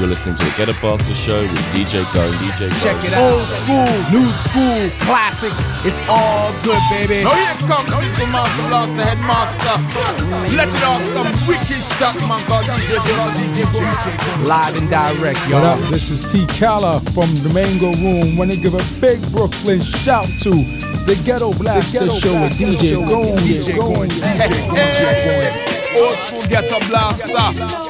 You're listening to the Get Ghetto Blaster Show with DJ Goin, DJ Goin. Check it out. Old school, new school, classics. It's all good, baby. Now here comes oh, Mr. Master Blaster, Headmaster. Let it off some wicked shot, man. God, DJ Goin, DJ Goin. Live and direct, What y'all. What up? This is T. Calla from the Mango Room. Want to give a big Brooklyn shout to the Ghetto Blaster Show with DJ Goon. DJ Goin, DJ Hey, Old school ghetto blaster.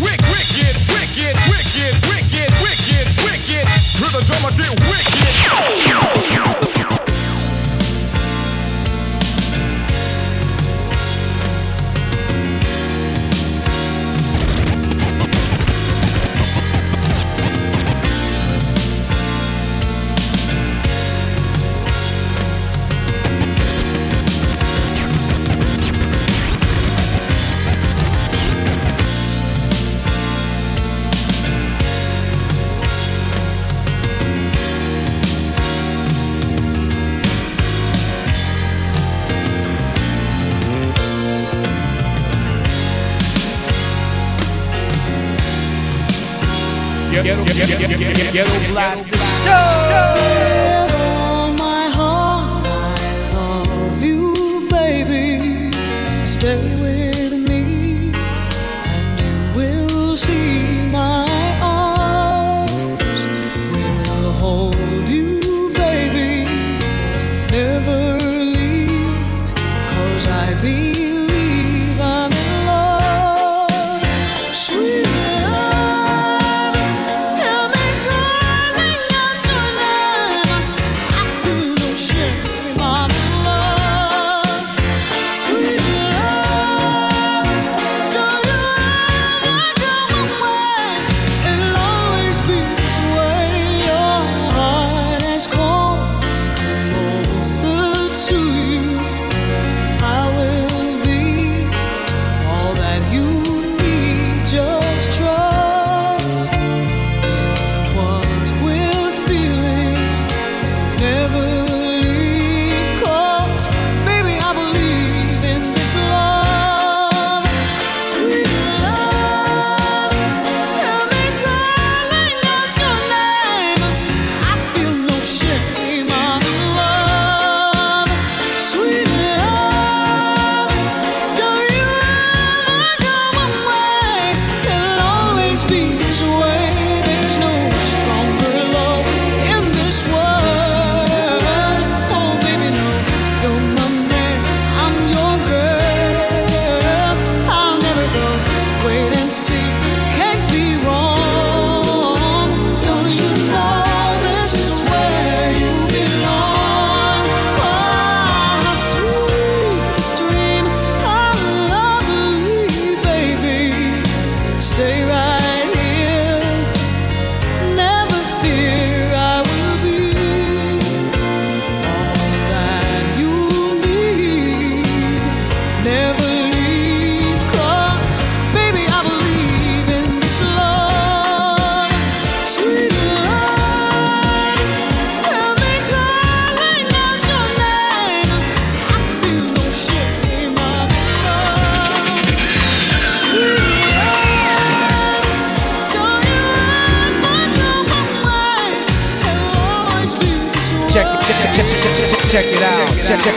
wick, wick, wicked, wicked, wicked, wicked, wicked, wicked. Rhythm drummer get wicked. Ghetto, ghetto, ghetto, ghetto blaster show. With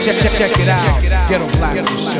Check, check, check, check, it out. Ghetto blaster show.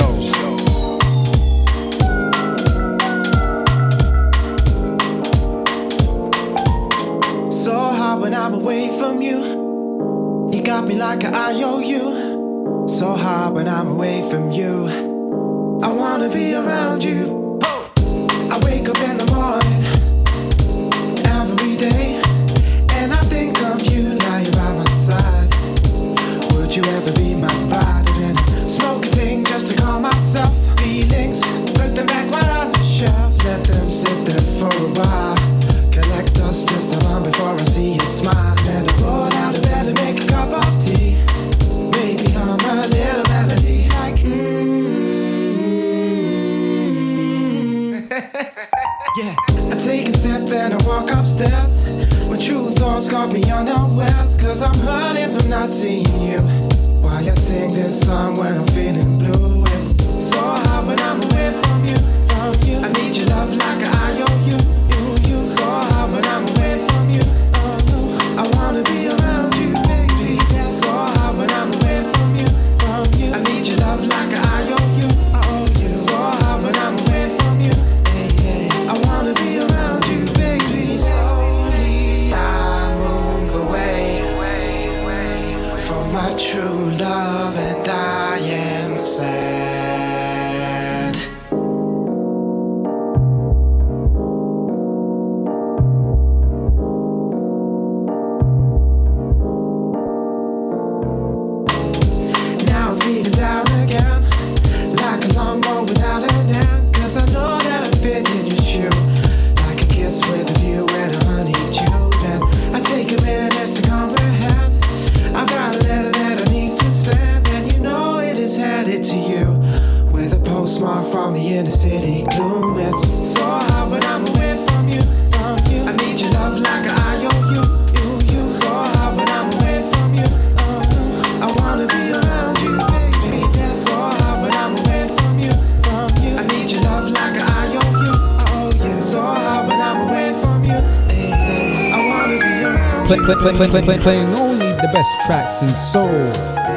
Play, play, play, play, play, playing only the best tracks in soul,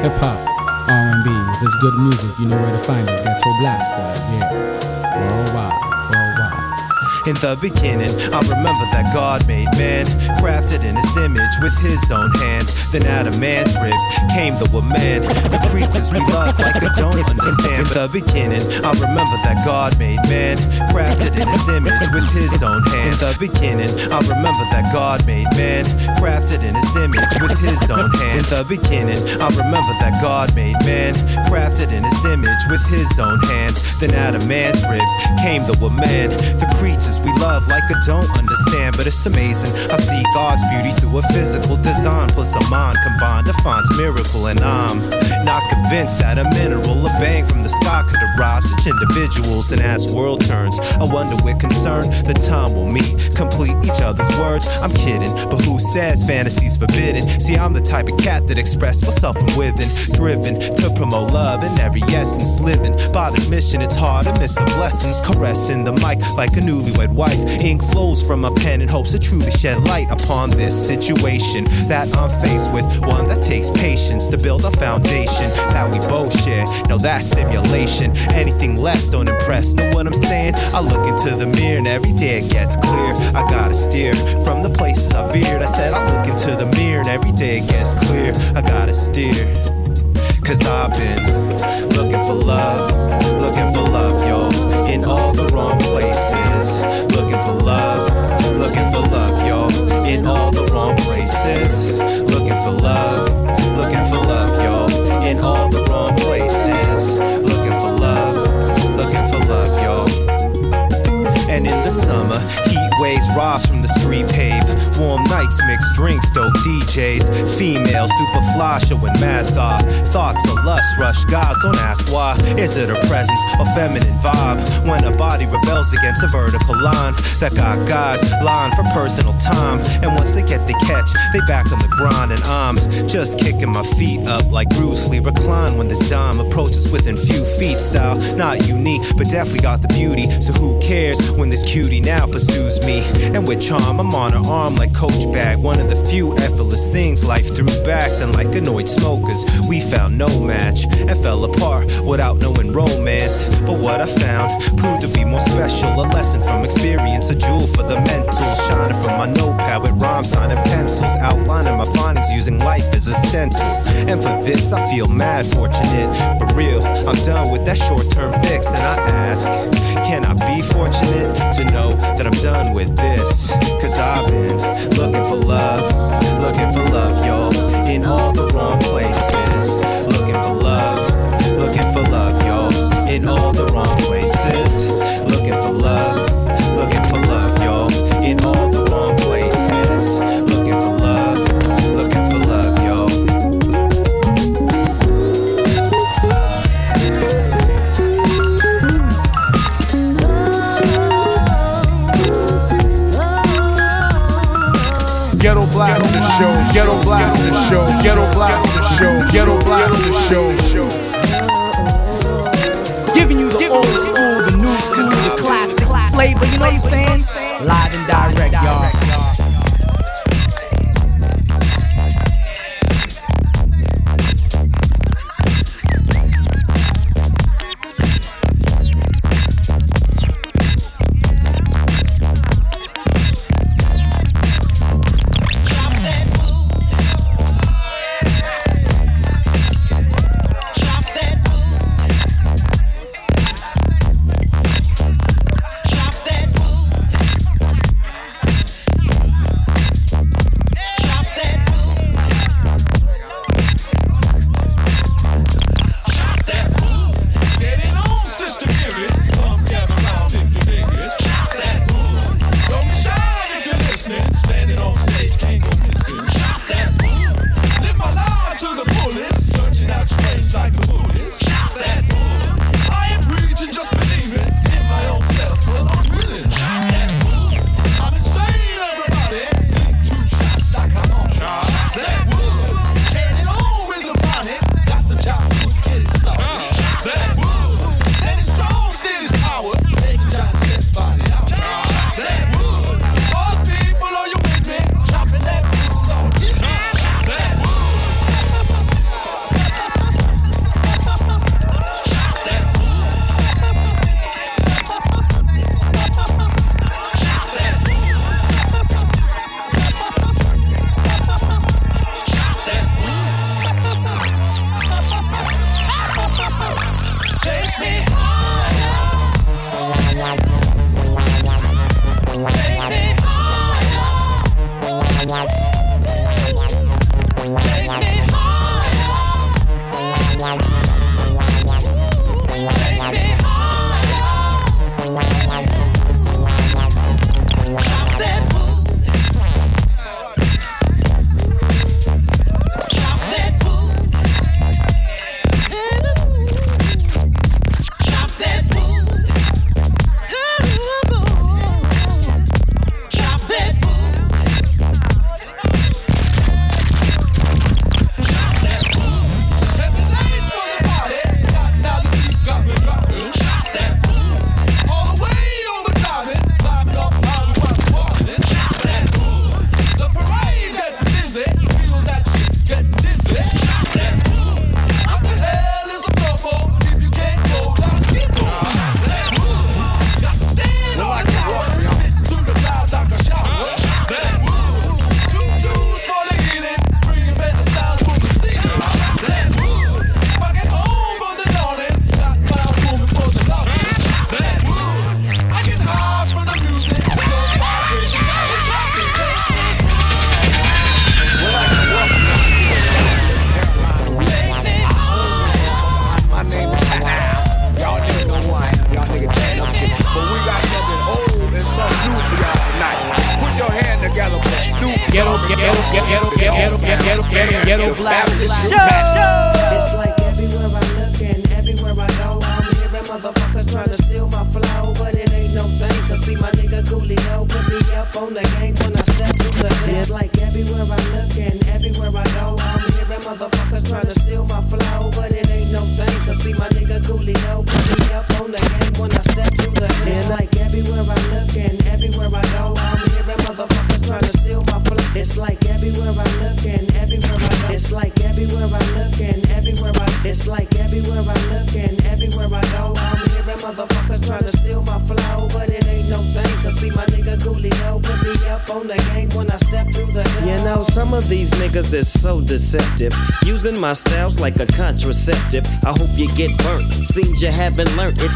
hip hop, R&B. If it's good music, you know where to find it. Ghetto Blaster, yeah. Worldwide, worldwide. In the beginning, I remember that God made man, crafted in his image with his own hands. Then out of man's rib came the woman, the creatures we love like I don't understand. In the beginning, I remember that God made man, crafted in his image with his own hands. In the beginning, I remember that God made man, The beginning, I remember that God made man, crafted in his image with his own hands. Then out of man's rib came the woman, the creatures we love like I don't understand. But it's amazing. I see God's beauty through a physical design, plus a mind combined defines miracle. And I'm not convinced that a mineral, a bang from the sky could arrive such individuals. And as world turns, I wonder with concern the time will meet, complete each other's words. I'm kidding, but who says fantasy's forbidden? See, I'm the type of cat that express myself from within, driven to promote love in every essence, living by this mission. It's hard to miss the blessings, caressing the mic like a newlywed wife. Ink flows from my pen in hopes to truly shed light upon this situation that I'm faced with. One that takes patience to build a foundation that we both share. No, that's stimulation. Anything less don't impress. Know what I'm saying? I look into the mirror and every day it gets clear. I gotta steer from the places I veered. I said I look into the mirror and every day it gets clear. I gotta steer. Cause I've been looking for love, looking for love, yo, in all the wrong places. Looking for love, looking for love, yo, in all the wrong places. Looking for love, looking for love, yo, in all the wrong places. Looking for love, looking for love, yo. And in the summer, waves rise from the street pave. Warm nights, mixed drinks, dope DJs. Female, super fly, showing mad thought. Thoughts of lust rush guys, don't ask why. Is it a presence or feminine vibe? When a body rebels against a vertical line that got guys lying for personal time. And once they get the catch, they back on the grind. And I'm just kicking my feet up like Bruce Lee. Recline when this dime approaches within few feet. Style not unique, but definitely got the beauty. So who cares when this cutie now pursues me? And with charm, I'm on her arm like Coach Bag. One of the few effortless things life threw back. Then, like annoyed smokers, we found no match and fell apart without knowing romance. But what I found proved to be more special. A lesson from experience, a jewel for the mental. Shining from my notepad with rhymes, signing pencils, outlining my findings using life as a stencil. And for this, I feel mad fortunate. But real, I'm done with that short term fix. And I ask, can I be fortunate to know that I'm done with this? Cause I've been looking for love, looking for love, yo, in all the wrong places. Looking for love, looking for love, yo, in all the wrong places. Looking for love, Show, Ghetto Blaster Show, Ghetto Blaster Show, Ghetto Blaster Show. Giving you the old school, the new school, the classic flavor, you know what I'm saying? Live and direct, y'all.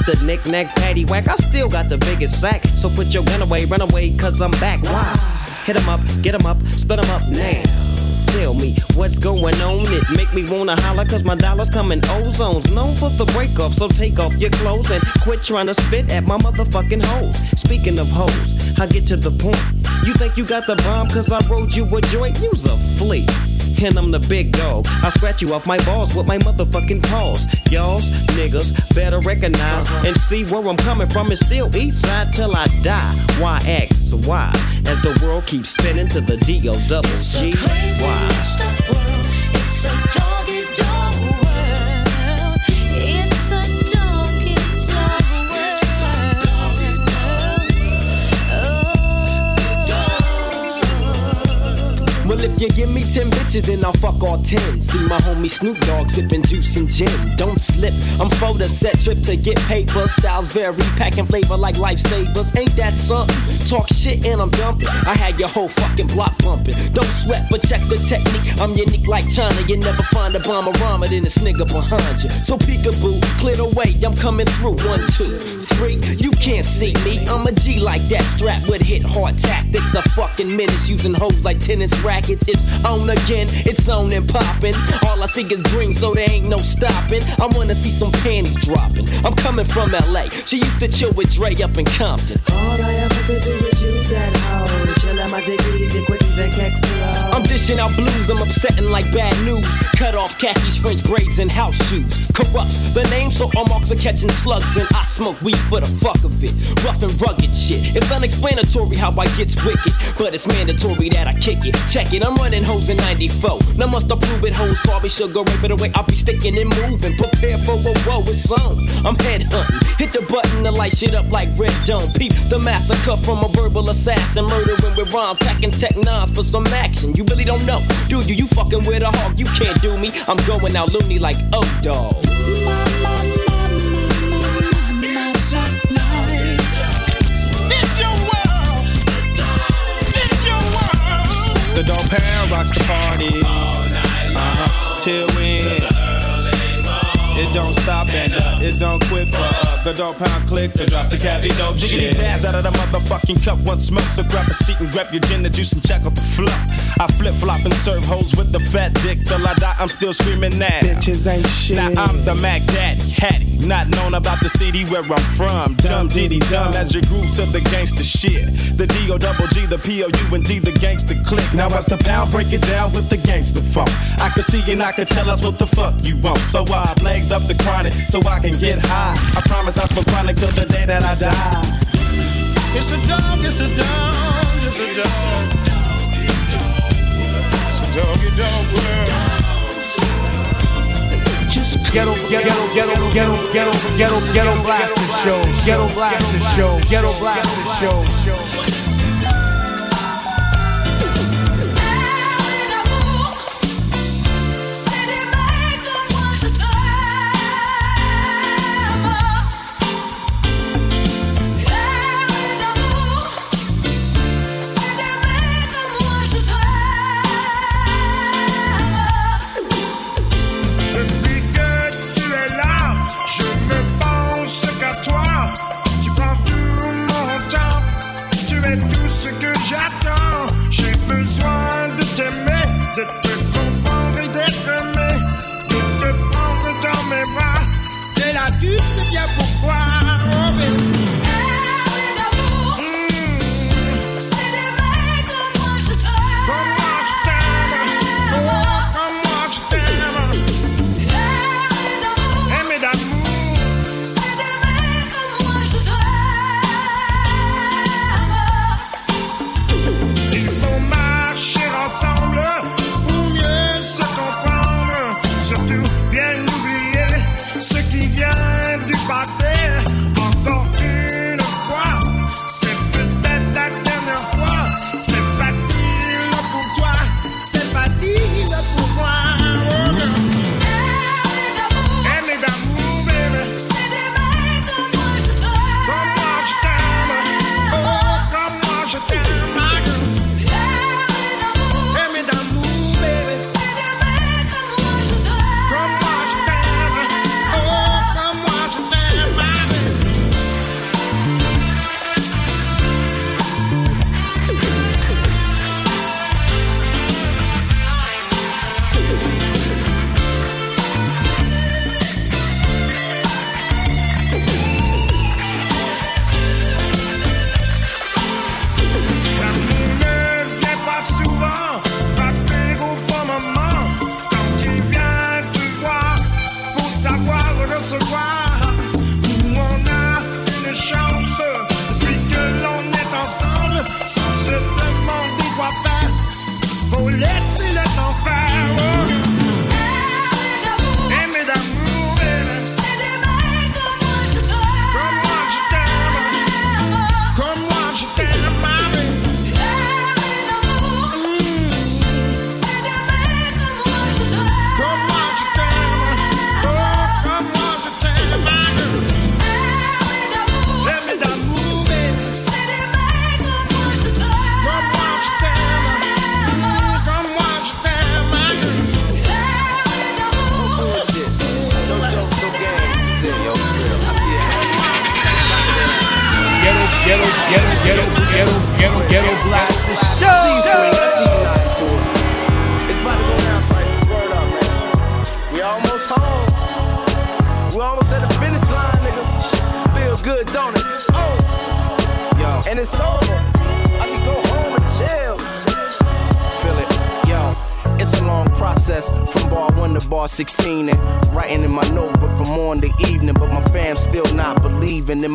The knick-knack patty whack. I still got the biggest sack. So put your gun away, run away, cause I'm back. Why? Hit 'em up, get 'em up, split 'em up now. Tell me what's going on. It make me wanna holler cause my dollars come in ozones. Known for the break off, so take off your clothes and quit trying to spit at my motherfucking hoes. Speaking of hoes, I get to the point. You think you got the bomb cause I rode you a joint? You's a flea. And I'm the big dog. I scratch you off my balls with my motherfucking paws. Y'all's niggas better recognize and see where I'm coming from. It's still east side till I die. Why X to Y? As the world keeps spinning to the D O double G. Why? It's a doggy dog world. You give me 10 bitches, then I'll fuck all 10. See my homie Snoop Dogg sipping juice and gin. Don't slip, I'm for the set trip to get paper. Styles vary, packing flavor like lifesavers. Ain't that something? Talk shit and I'm dumping. I had your whole fucking block bumping. Don't sweat, but check the technique. I'm unique like China. You never find a bomber than this nigga behind you. So peekaboo, clear the way, I'm coming through. One, two, three. You can't see me. I'm a G like that, strapped with hit hard tactics. A fucking menace using hoes like tennis rackets. It's on again, it's on and popping. All I see is green, so there ain't no stopping. I wanna see some panties dropping. I'm coming from LA. She used to chill with Dre up in Compton. All I ever could do was use that hoe. I'm dishing out blues, I'm upsetting like bad news. Cut off khakis, French braids, and house shoes. Corrupts the name, so all marks are catching slugs. And I smoke weed for the fuck of it. Rough and rugged shit. It's unexplanatory how I gets wicked, but it's mandatory that I kick it. Check it, I'm running hoes in 94. Now must approve it, hoes call me sugar ray, but the way I be sticking and moving. Prepare for a woe, it's on. I'm head hunting. Hit the button to light shit up like red dome. Peep the massacre from a verbal assassin, murdering with rhymes, packing tech nines for some action. You really don't know, do you? You fucking with a hawk, you can't do me. I'm going out loony like oh dog. It's your world. It's your world. The Dogg Pound rocks the party. all Uh-huh. Till we It don't stop and uh, it don't quit for uh, the Dogg Pound click to drop the caddy dope Jiggity jazz out of the motherfucking cup, once smoke. So grab a seat and grab your gin and juice and check out the flop. I flip flop and serve hoes with the fat dick till I die. I'm still screaming that. Bitches ain't shit. Now I'm the Mac Daddy, Hattie, not known about the city where I'm from. Dumb diddy dumb as your groove to the gangster shit. The D O double G, the P O U and D, the gangster click. Now as the pound break it down with the gangster funk. I can see and I can tell us what the fuck you want. So I have legs up the chronic so I can get high. I promise I smoke chronic till the day that I die. It's a dog, it's a dog, it's a dog. It's a doggy dog world. Just ghetto, ghetto, ghetto, ghetto, ghetto, ghetto, ghetto blaster show, ghetto blaster show, ghetto blaster show. T'aimer,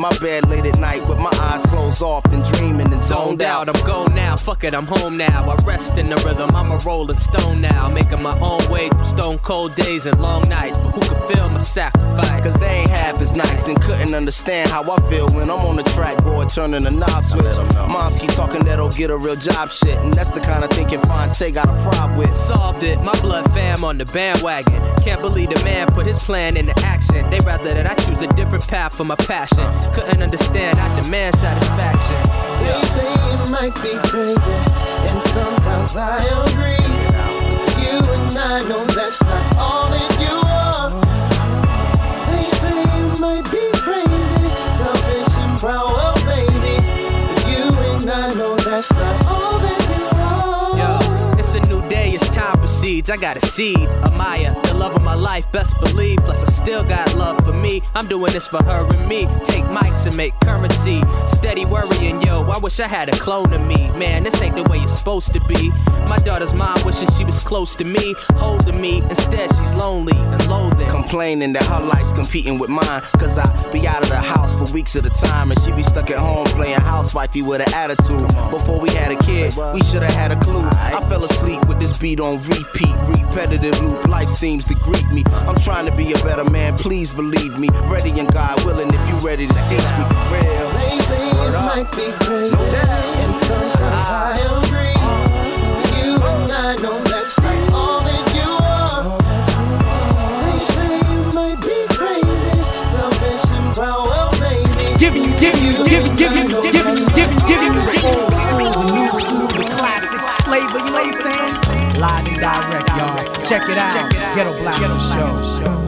my bed late at night with my eyes closed off and dreaming and zoned Zoned out. out, I'm gone now. Fuck it, I'm home now. I rest in the rhythm. I'm a rolling stone now. Making my own way through stone cold days and long nights. But who can feel my sacrifice? Cause they ain't half as nice and couldn't understand how I feel when I'm on the track, boy, turning the knob switch. Moms keep talking that'll get a real job shit, and that's the kind of thinking Fonte got a problem with. Solved it, my blood fam on the bandwagon. Can't believe the man put his plan into action. They rather that I choose a different path for my passion. Couldn't understand, I demand satisfaction. They say it might be crazy, and sometimes I agree. You and I know that's not all that proceeds. I got a seed, Amaya, the love of my life, best believe. Plus, I still got love for me. I'm doing this for her and me. Take mics and make currency. Steady worrying, yo. I wish I had a clone of me. Man, this ain't the way it's supposed to be. My daughter's mom wishing she was close to me, holding me. Instead, she's lonely and loathing. Complaining that her life's competing with mine. Cause I be out of the house for weeks at a time, and she be stuck at home playing housewifey with an attitude. Before we had a kid, we should've had a clue. I fell asleep with this beat on repeat, repetitive loop. Life seems to greet me. I'm trying to be a better man, please believe me. Ready and God willing if you ready to teach me real. They say it might be crazy, and sometimes I agree. Direct, y'all. Check it out. Ghetto Black Show.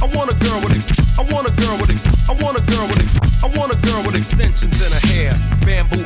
I want a girl with ex. I want a girl with ex. I want a girl with ex. I want a girl with extensions in her hair, bamboo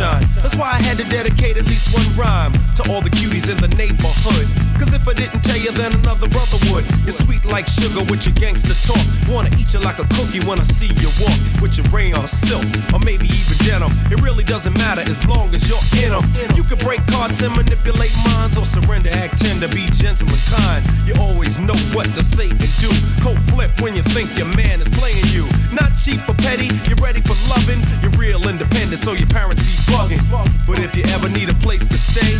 sunshine. That's why I had to dedicate at least one rhyme to all the cuties in the neighborhood. Cause if I didn't tell you, then another brother would. You're sweet like sugar with your gangster talk. Wanna eat you like a cookie when I see you walk with your rayon silk, or maybe even denim. It really doesn't matter as long as you're in them. You can break cards and manipulate minds, or surrender, act tender, be gentle and kind. You always know what to say and do. Cold flip when you think your man is playing you. Not cheap or petty, you're ready for loving. You're real independent, so your parents be bugging. But if you ever need a place to stay,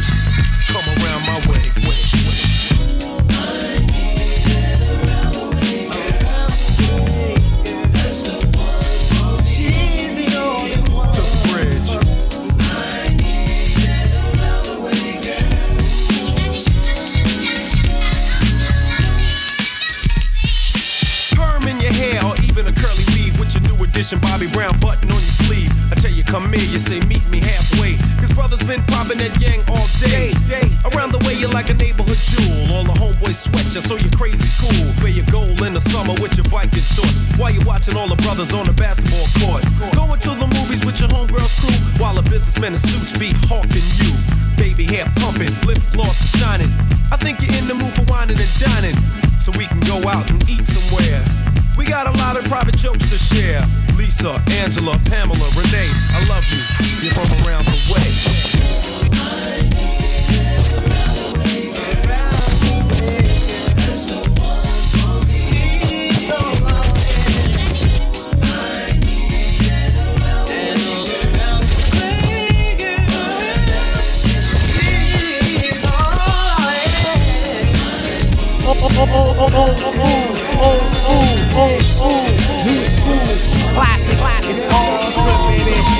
come around my way. To Bobby Brown button on your sleeve. I tell you, come here, you say meet me halfway. Cause brothers been popping that yang all day. day Around the way, you're like a neighborhood jewel. All the homeboys sweat you, so you're crazy cool. Wear your gold in the summer with your biking shorts. While you're watching all the brothers on the basketball court. Going to the movies with your homegirls crew. While the businessmen in suits be hawking you. Baby hair pumping, lip gloss is shining. I think you're in the mood for whining and dining. So we can go out and eat somewhere. We got a lot of private jokes to share. Lisa, Angela, Pamela, Renee, I love you. You're from around the way. Old school, old school, old school, new school, classics. It's all good, baby.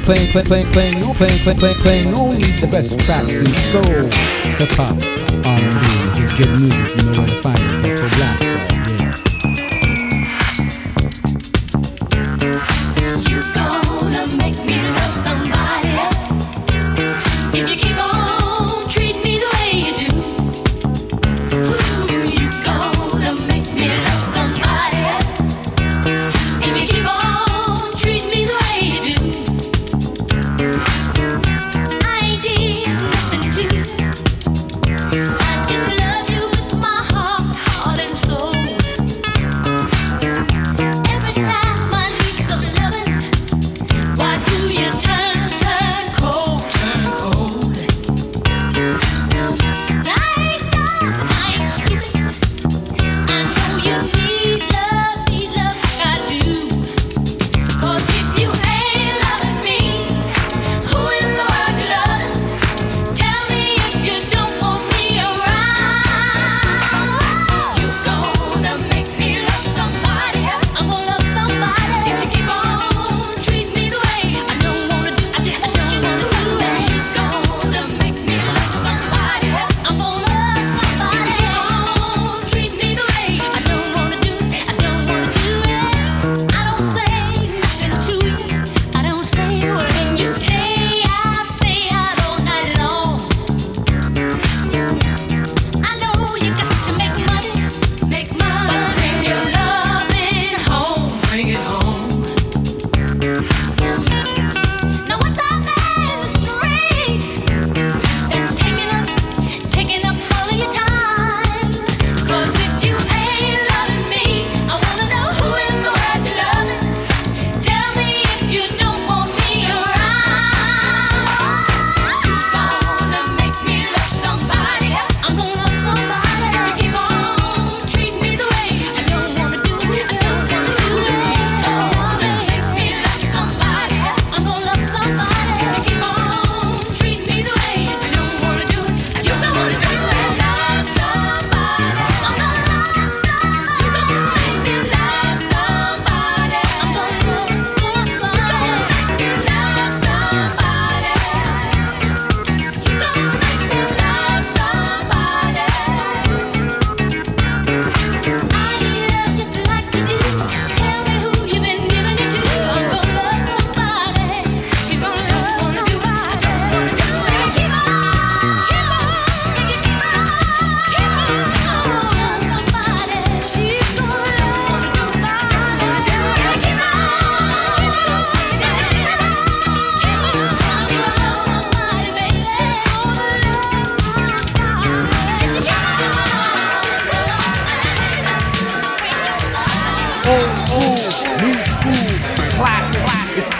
play, playing, play, playing, playing, playing, playing, playing, playing, playing only the best tracks in soul, hip hop, R&B, just good music. You know where to find it.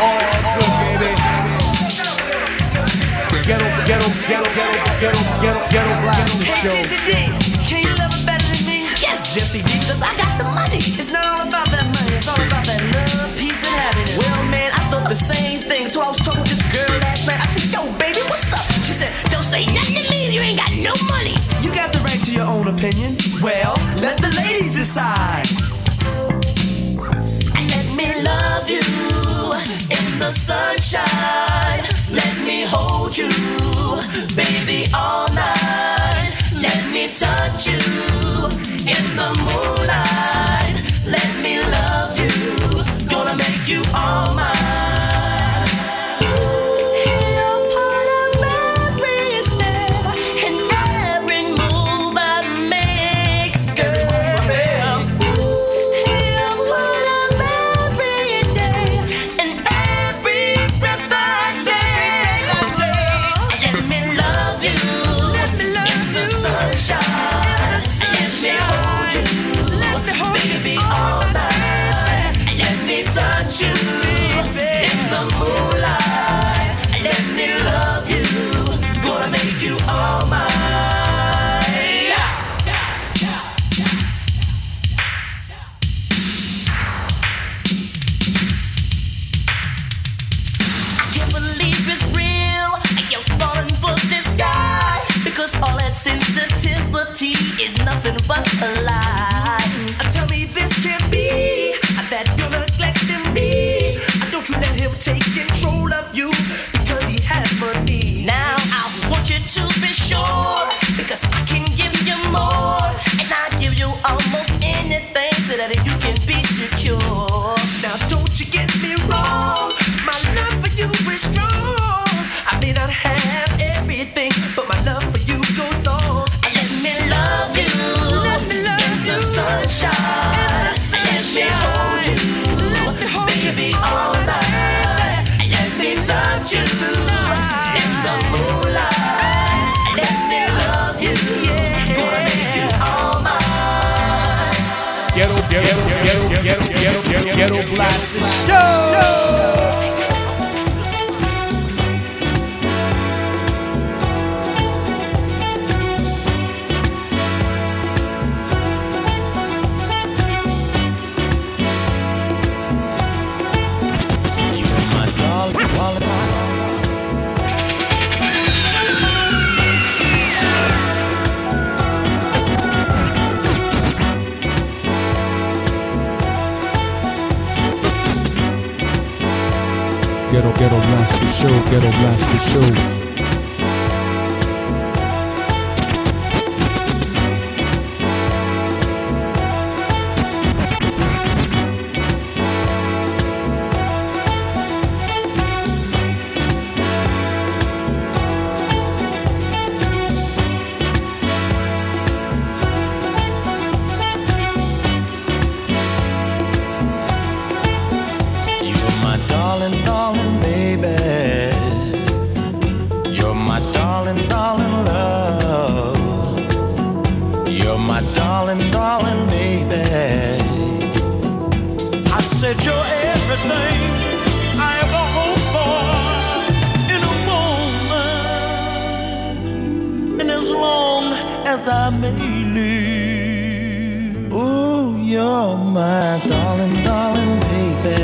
all good, baby. Ghetto, ghetto, ghetto, ghetto, ghetto, ghetto, ghetto, ghetto, ghetto, ghetto, ghetto, ghetto, ghetto, show. Show, Ghetto Blaster Show. you're everything I ever hoped for in a. And as long as I you're my darling, darling baby.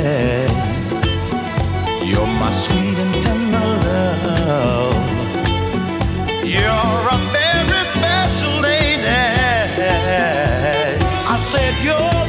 You're my sweet and tender love. You're a very special lady. I said you're.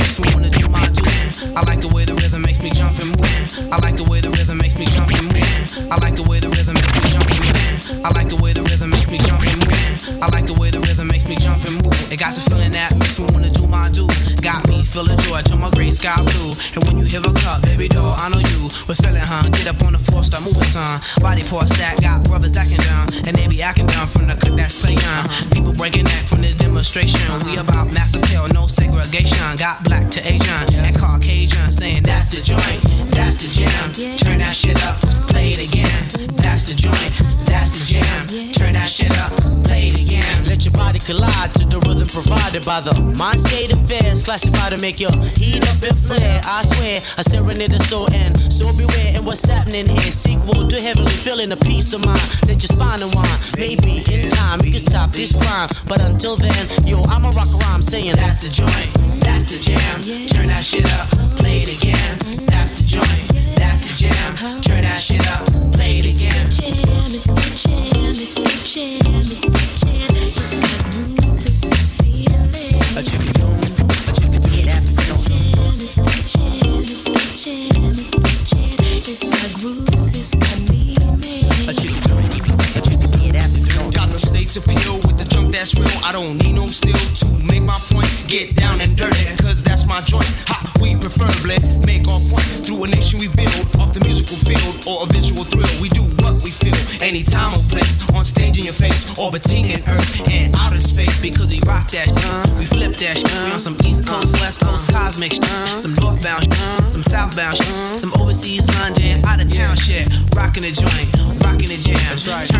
Makes me wanna do my do. I like the way the rhythm makes me jump and move. I like the way the rhythm makes me jump and move. I like the way the rhythm makes me jump and move. I like the way the rhythm makes me jump and move. I like the way the rhythm makes me jump and move. Got me feeling joy to my green sky blue. And when you hear a cup, baby doll, I know you. We're feeling, huh? Get up on the floor, start moving, son. Body parts that got brothers acting down. And they be acting down from the cook that's playing. Uh-huh. People breaking neck from this demonstration. Uh-huh. We about mass appeal, no segregation. Got black to Asian and Caucasian saying that's the joint, that's the jam. Turn that shit up, play it again. That's the joint, that's the jam. Turn that shit up, play it again. Let your body collide to the rhythm provided by the mind state affairs. Classified to make your heat up and flare. I swear, a serenade the soul and so beware. And what's happening here? Sequel to heavenly feeling a peace of mind. Let your spine unwind. Maybe in time you can stop this crime. But until then, yo, I'ma rock rhyme saying That's the joint, that's the jam. Turn that shit up, play it again. That's the joint, that's the jam. Turn that shit up, play it again. It's the jam, it's the jam, it's the jam. It's the groove, it's the feeling. A chicken boom, a chicken boom. It's the jam, it's the jam, it's the jam, it's the jam. It's the groove, it's the meaning. A chicken boom, a chicken boom. Got the states appeal with the junk that's real. I don't need no steel to make my point. Get down and dirty, cause that's my joint. Ha, we preferably make our point through a nation we build off the musical field or a visual thrill. We do what we feel, anytime or place, on stage in your face, orbiting in earth and outer space. Because we rock that, uh, we flip that, uh, we on some East Coast, West Coast cosmic, uh, some northbound, uh, some southbound, uh, some overseas London, out of town shit. Rocking the joint, rocking the jam. Turn that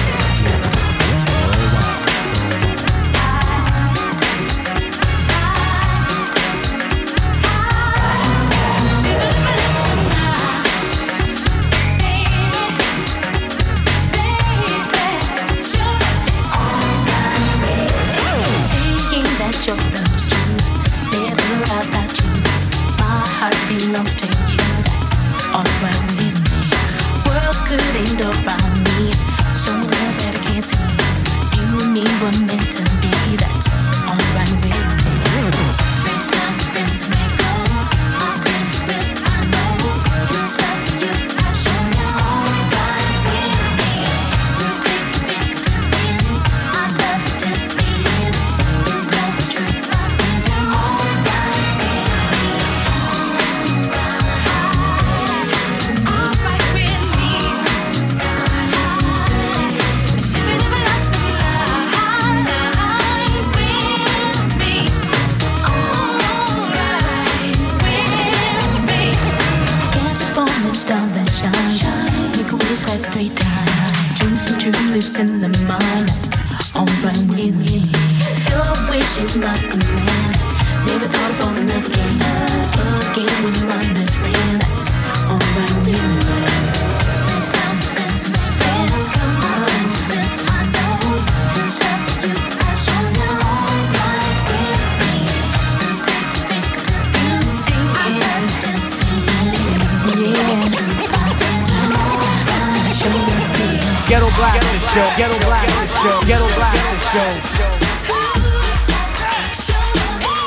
show.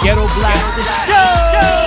Ghetto Blaster show.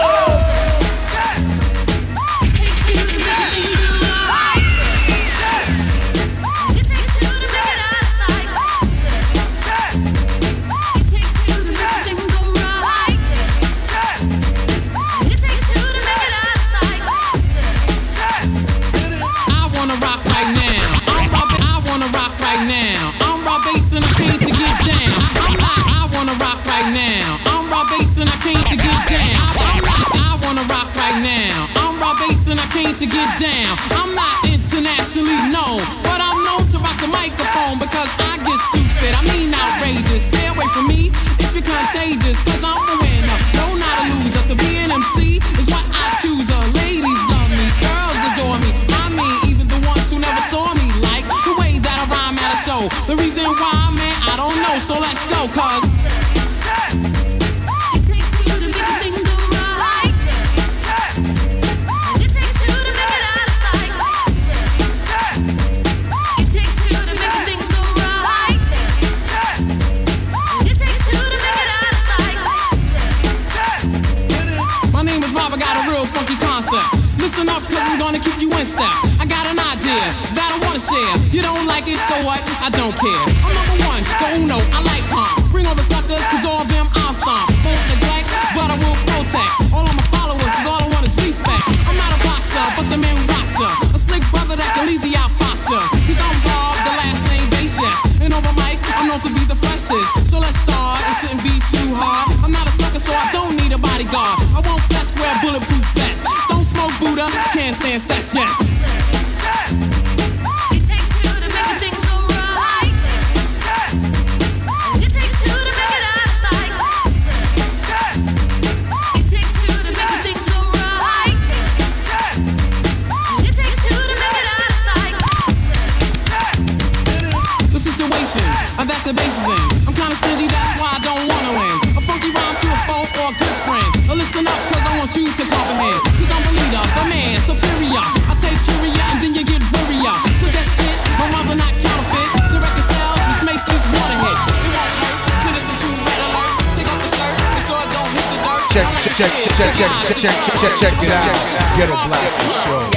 check, check, check, check it out. Ghetto of Show.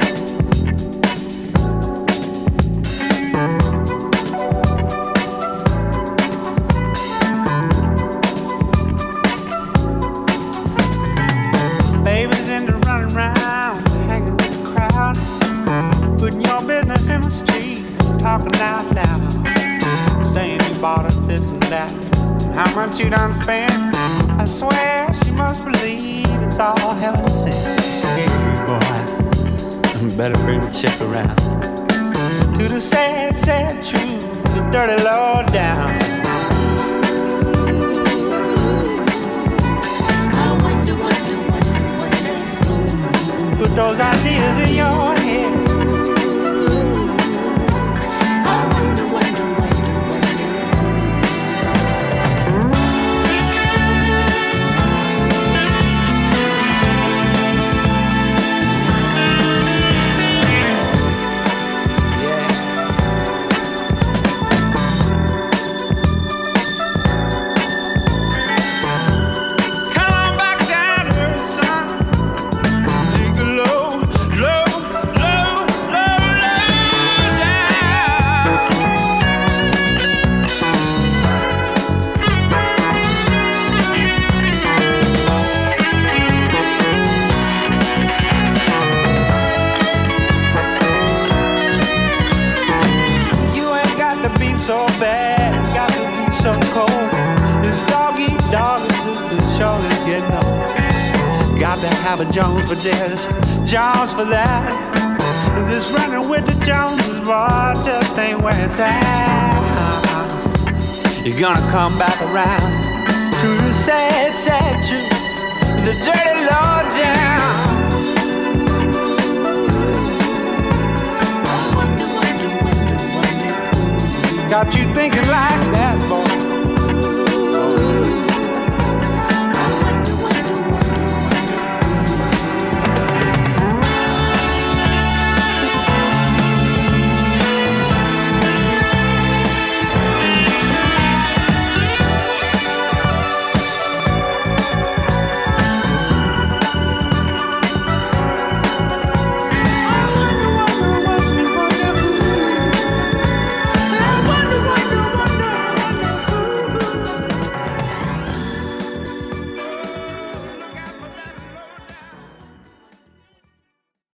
Come back